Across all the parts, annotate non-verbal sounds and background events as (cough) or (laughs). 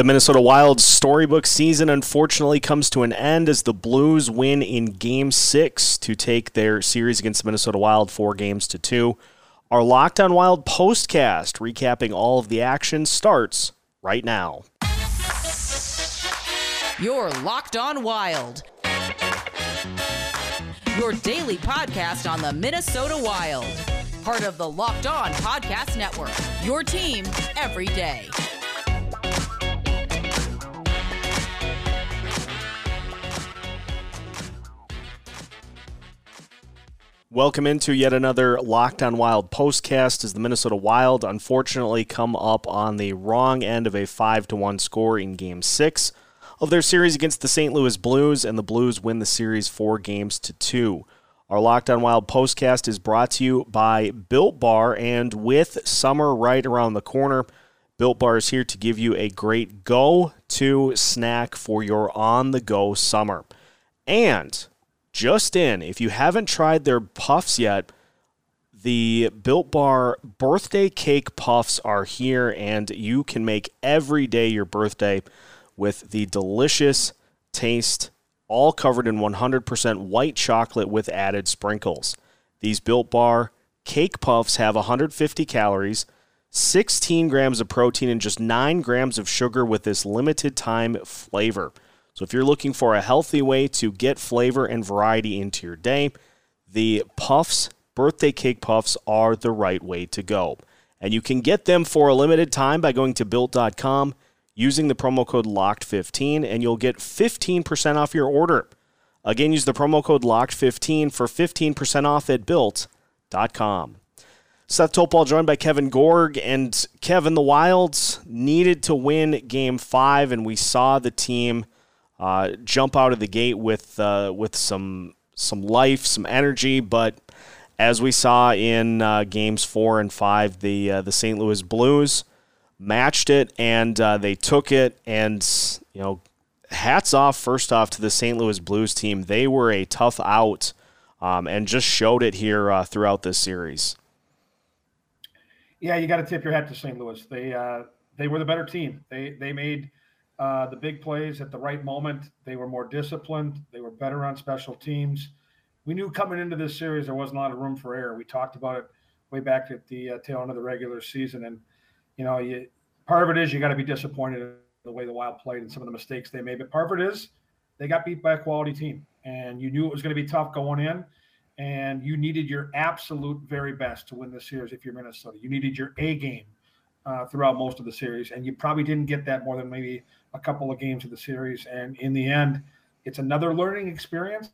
The Minnesota Wild's storybook season unfortunately comes to an end as the Blues win in Game 6 to take their series against the Minnesota Wild four games to two. Our Locked on Wild postcast, recapping all of the action, starts right now. You're Locked on Wild. Your daily podcast on the Minnesota Wild. Part of the Locked On Podcast Network. Your team every day. Welcome into yet another Locked on Wild postcast as the Minnesota Wild unfortunately come up on the wrong end of a 5 to 1 score in game 6 of their series against the St. Louis Blues and the Blues win the series 4 games to 2. Our Locked on Wild postcast is brought to you by Built Bar and with summer right around the corner, Built Bar is here to give you a great go-to snack for your on-the-go summer. And just in, if you haven't tried their puffs yet, the Built Bar birthday cake puffs are here, and you can make every day your birthday with the delicious taste, all covered in 100% white chocolate with added sprinkles. These Built Bar cake puffs have 150 calories, 16 grams of protein, and just 9 grams of sugar with this limited time flavor. So if you're looking for a healthy way to get flavor and variety into your day, the Puffs birthday cake puffs are the right way to go. And you can get them for a limited time by going to built.com using the promo code LOCKED15 and you'll get 15% off your order. Again, use the promo code LOCKED15 for 15% off at built.com. Seth Toupal joined by Kevin Gorg and Kevin the Wilds needed to win game 5 and we saw the team uh, jump out of the gate with uh, with some some life, some energy. But as we saw in uh, games four and five, the uh, the St. Louis Blues matched it and uh, they took it. And you know, hats off first off to the St. Louis Blues team. They were a tough out um, and just showed it here uh, throughout this series. Yeah, you got to tip your hat to St. Louis. They they were the better team. They they made uh, the big plays at the right moment. They were more disciplined. They were better on special teams. We knew coming into this series there wasn't a lot of room for error. We talked about it way back at the uh, tail end of the regular season, and you know, you, part of it is you got to be disappointed in the way the Wild played and some of the mistakes they made. But part of it is they got beat by a quality team, and you knew it was going to be tough going in, and you needed your absolute very best to win this series if you're Minnesota. You needed your A game uh, throughout most of the series, and you probably didn't get that more than maybe a couple of games of the series. And in the end, it's another learning experience.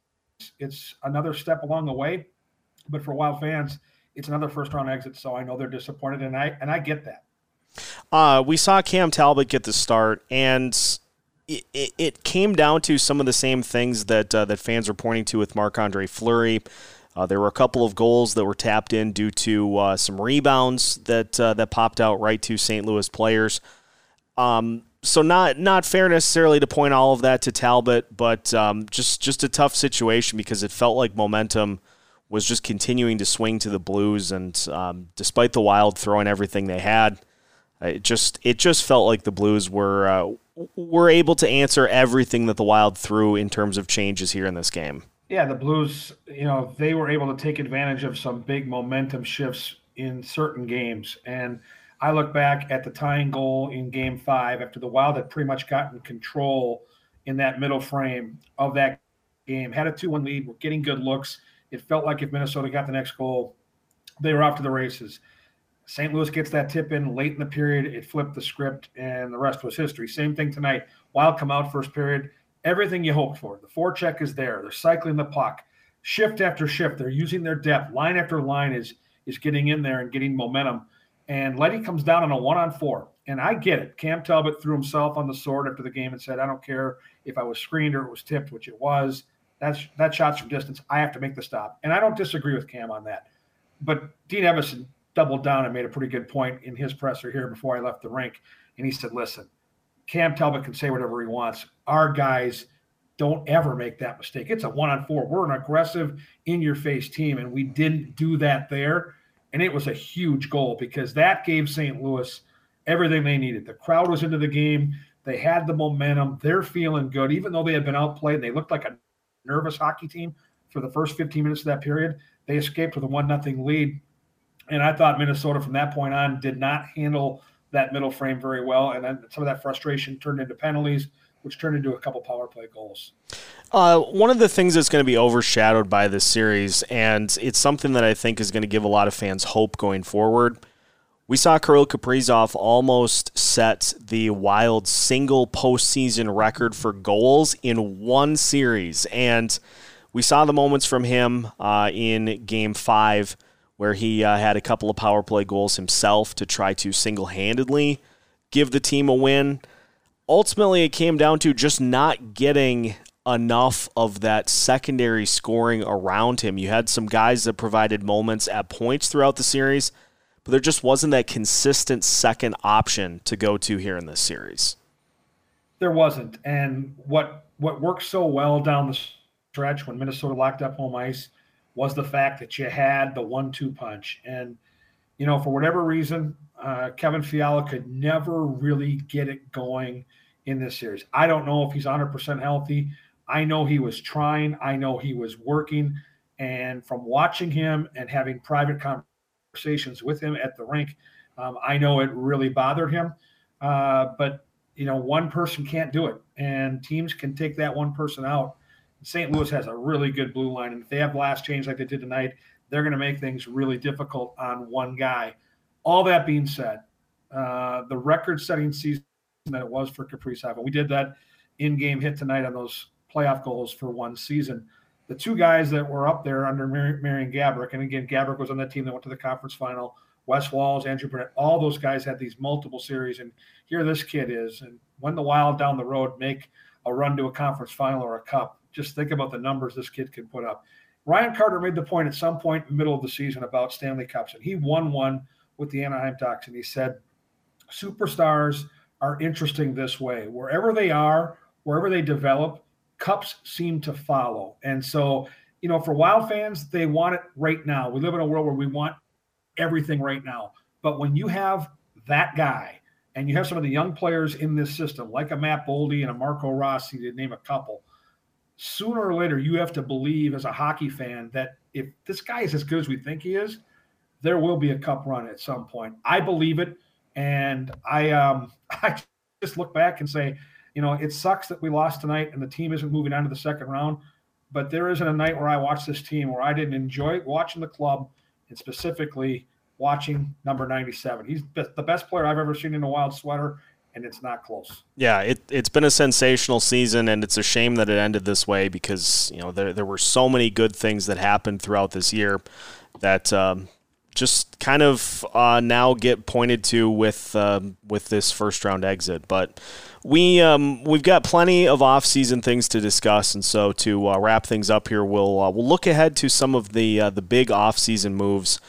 It's another step along the way. But for Wild fans, it's another first round exit. So I know they're disappointed, and I and I get that. Uh, we saw Cam Talbot get the start, and it, it, came down to some of the same things that uh, that fans are pointing to with Marc Andre Fleury. Uh, there were a couple of goals that were tapped in due to uh, some rebounds that uh, that popped out right to St. Louis players. Um, so not not fair necessarily to point all of that to Talbot, but um, just just a tough situation because it felt like momentum was just continuing to swing to the Blues, and um, despite the Wild throwing everything they had, it just it just felt like the Blues were uh, were able to answer everything that the Wild threw in terms of changes here in this game. Yeah, the Blues, you know, they were able to take advantage of some big momentum shifts in certain games, and I look back at the tying goal in game five after the Wild had pretty much gotten control in that middle frame of that game, had a 2 1 lead, were getting good looks. It felt like if Minnesota got the next goal, they were off to the races. St. Louis gets that tip in late in the period. It flipped the script, and the rest was history. Same thing tonight. Wild come out first period. Everything you hoped for. The forecheck is there. They're cycling the puck. Shift after shift. They're using their depth. Line after line is is getting in there and getting momentum and Leddy comes down on a one on four. And I get it. Cam Talbot threw himself on the sword after the game and said, I don't care if I was screened or it was tipped, which it was. That's that shot's from distance. I have to make the stop. And I don't disagree with Cam on that. But Dean Evason doubled down and made a pretty good point in his presser here before I left the rink. And he said, Listen, Cam Talbot can say whatever he wants. Our guys don't ever make that mistake. It's a one on four. We're an aggressive, in your face team, and we didn't do that there. And it was a huge goal because that gave St. Louis everything they needed. The crowd was into the game. They had the momentum. They're feeling good, even though they had been outplayed. They looked like a nervous hockey team for the first 15 minutes of that period. They escaped with a one nothing lead, and I thought Minnesota from that point on did not handle that middle frame very well, and then some of that frustration turned into penalties which turned into a couple power play goals. Uh, one of the things that's going to be overshadowed by this series, and it's something that I think is going to give a lot of fans hope going forward. We saw Kirill Kaprizov almost set the Wild single postseason record for goals in one series, and we saw the moments from him uh, in Game Five where he uh, had a couple of power play goals himself to try to single handedly give the team a win ultimately it came down to just not getting enough of that secondary scoring around him. You had some guys that provided moments at points throughout the series, but there just wasn't that consistent second option to go to here in this series. There wasn't. And what what worked so well down the stretch when Minnesota locked up home ice was the fact that you had the one-two punch. And you know, for whatever reason, uh, Kevin Fiala could never really get it going in this series. I don't know if he's 100% healthy. I know he was trying, I know he was working. And from watching him and having private conversations with him at the rink, um, I know it really bothered him. Uh, but, you know, one person can't do it, and teams can take that one person out. St. Louis has a really good blue line, and if they have blast change like they did tonight, they're going to make things really difficult on one guy. All that being said, uh, the record-setting season that it was for Kaprizov, and we did that in-game hit tonight on those playoff goals for one season. The two guys that were up there under Mar- Marian Gaborik, and again, Gaborik was on that team that went to the conference final. Wes Walz, Andrew Brunette, all those guys had these multiple series, and here this kid is. And when the Wild down the road make a run to a conference final or a cup, just think about the numbers this kid can put up. Ryan Carter made the point at some point in the middle of the season about Stanley Cups, and he won one with the Anaheim Ducks, and he said, "Superstars are interesting this way. Wherever they are, wherever they develop, cups seem to follow. And so, you know, for Wild fans, they want it right now. We live in a world where we want everything right now. But when you have that guy and you have some of the young players in this system, like a Matt Boldy and a Marco Rossi, to name a couple, sooner or later you have to believe as a hockey fan that if this guy is as good as we think he is, there will be a cup run at some point. I believe it. And I um, (laughs) I just look back and say, you know, it sucks that we lost tonight and the team isn't moving on to the second round. But there isn't a night where I watch this team where I didn't enjoy watching the club and specifically watching number 97. He's the best player I've ever seen in a wild sweater, and it's not close. Yeah, it, it's been a sensational season, and it's a shame that it ended this way because, you know, there, there were so many good things that happened throughout this year that um, just kind of uh, now get pointed to with um, with this first round exit. But we um, we've got plenty of off season things to discuss, and so to uh, wrap things up here, we'll uh, we'll look ahead to some of the uh, the big off season moves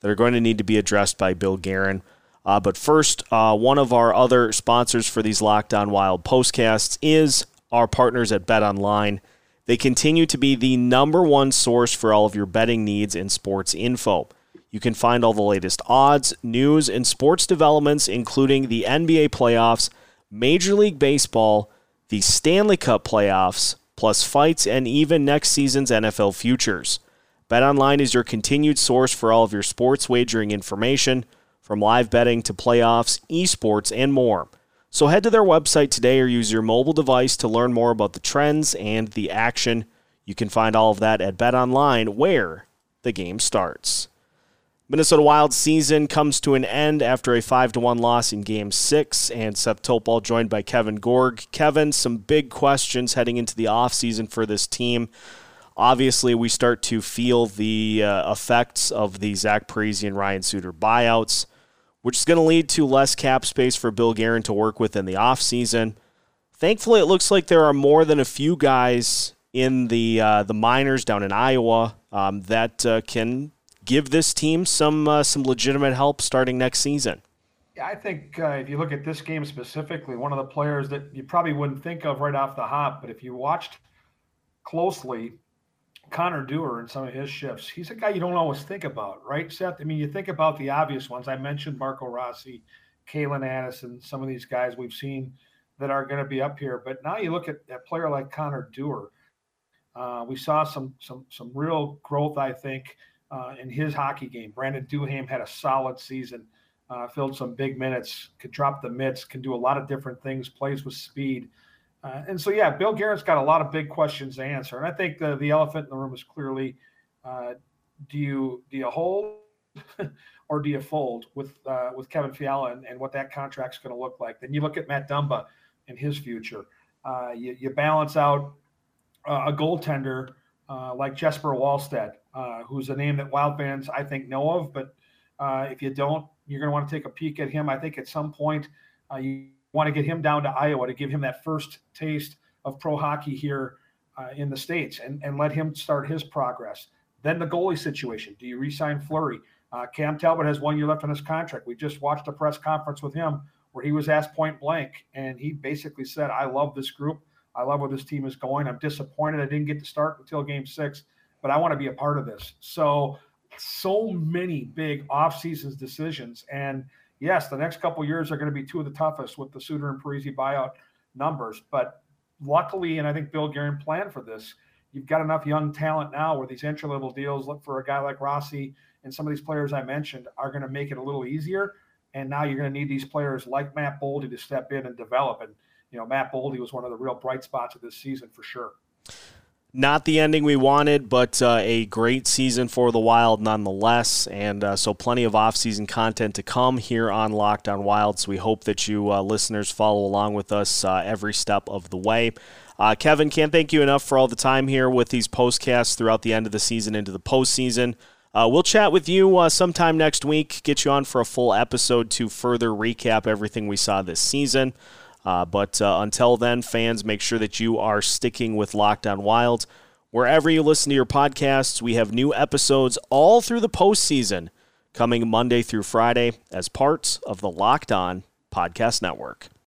that are going to need to be addressed by Bill Guerin. Uh, but first, uh, one of our other sponsors for these Locked On Wild postcasts is our partners at Bet Online. They continue to be the number one source for all of your betting needs and sports info. You can find all the latest odds, news, and sports developments, including the NBA playoffs, Major League Baseball, the Stanley Cup playoffs, plus fights and even next season's NFL futures. BetOnline is your continued source for all of your sports wagering information, from live betting to playoffs, esports, and more. So head to their website today or use your mobile device to learn more about the trends and the action. You can find all of that at BetOnline, where the game starts. Minnesota Wild season comes to an end after a 5 to 1 loss in game 6 and Seth Toupal joined by Kevin Gorg. Kevin, some big questions heading into the offseason for this team. Obviously, we start to feel the uh, effects of the Zach Parise and Ryan Suter buyouts, which is going to lead to less cap space for Bill Guerin to work with in the offseason. Thankfully, it looks like there are more than a few guys in the uh, the minors down in Iowa um, that uh, can give this team some uh, some legitimate help starting next season. Yeah, I think uh, if you look at this game specifically, one of the players that you probably wouldn't think of right off the hop, but if you watched closely, Connor Dewar and some of his shifts, he's a guy you don't always think about, right, Seth? I mean, you think about the obvious ones. I mentioned Marco Rossi, Calen Addison, some of these guys we've seen that are going to be up here. But now you look at a player like Connor Dewar. Uh, we saw some some some real growth, I think, uh, in his hockey game. Brandon Duhaime had a solid season, uh, filled some big minutes, could drop the mitts, can do a lot of different things, plays with speed. Uh, and so, yeah, Bill Guerin's got a lot of big questions to answer. And I think the, the elephant in the room is clearly uh, do you do you hold (laughs) or do you fold with uh, with Kevin Fiala and, and what that contract's going to look like? Then you look at Matt Dumba and his future. Uh, you, you, balance out uh, a goaltender uh, like Jesper Wallstedt, uh, who's a name that Wild fans I think know of, but uh, if you don't, you're going to want to take a peek at him. I think at some point you want to get him down to Iowa to give him that first taste of pro hockey here in the states and, and let him start his progress. Then the goalie situation. Do you re-sign Fleury? Uh, Cam Talbot has one year left on his contract. We just watched a press conference with him where he was asked point blank, and he basically said, "I love this group. I love where this team is going. I'm disappointed I didn't get to start until Game Six, but I want to be a part of this." So, so many big off seasons decisions, and yes, the next couple years are going to be two of the toughest with the Suter and Parise buyout numbers. But luckily, and I think Bill Guerin planned for this. You've got enough young talent now where these entry level deals look for a guy like Rossi and some of these players I mentioned are going to make it a little easier. And now you're going to need these players like Matt Boldy to step in and develop. And, you know, Matt Boldy was one of the real bright spots of this season for sure. Not the ending we wanted, but uh, a great season for the Wild nonetheless. And uh, so, plenty of off-season content to come here on Locked On Wild. So, we hope that you uh, listeners follow along with us uh, every step of the way. Uh, Kevin, can't thank you enough for all the time here with these postcasts throughout the end of the season into the postseason. Uh, we'll chat with you uh, sometime next week, get you on for a full episode to further recap everything we saw this season. Uh, but uh, until then, fans, make sure that you are sticking with Locked On Wild. Wherever you listen to your podcasts, we have new episodes all through the postseason coming Monday through Friday as parts of the Locked On Podcast Network.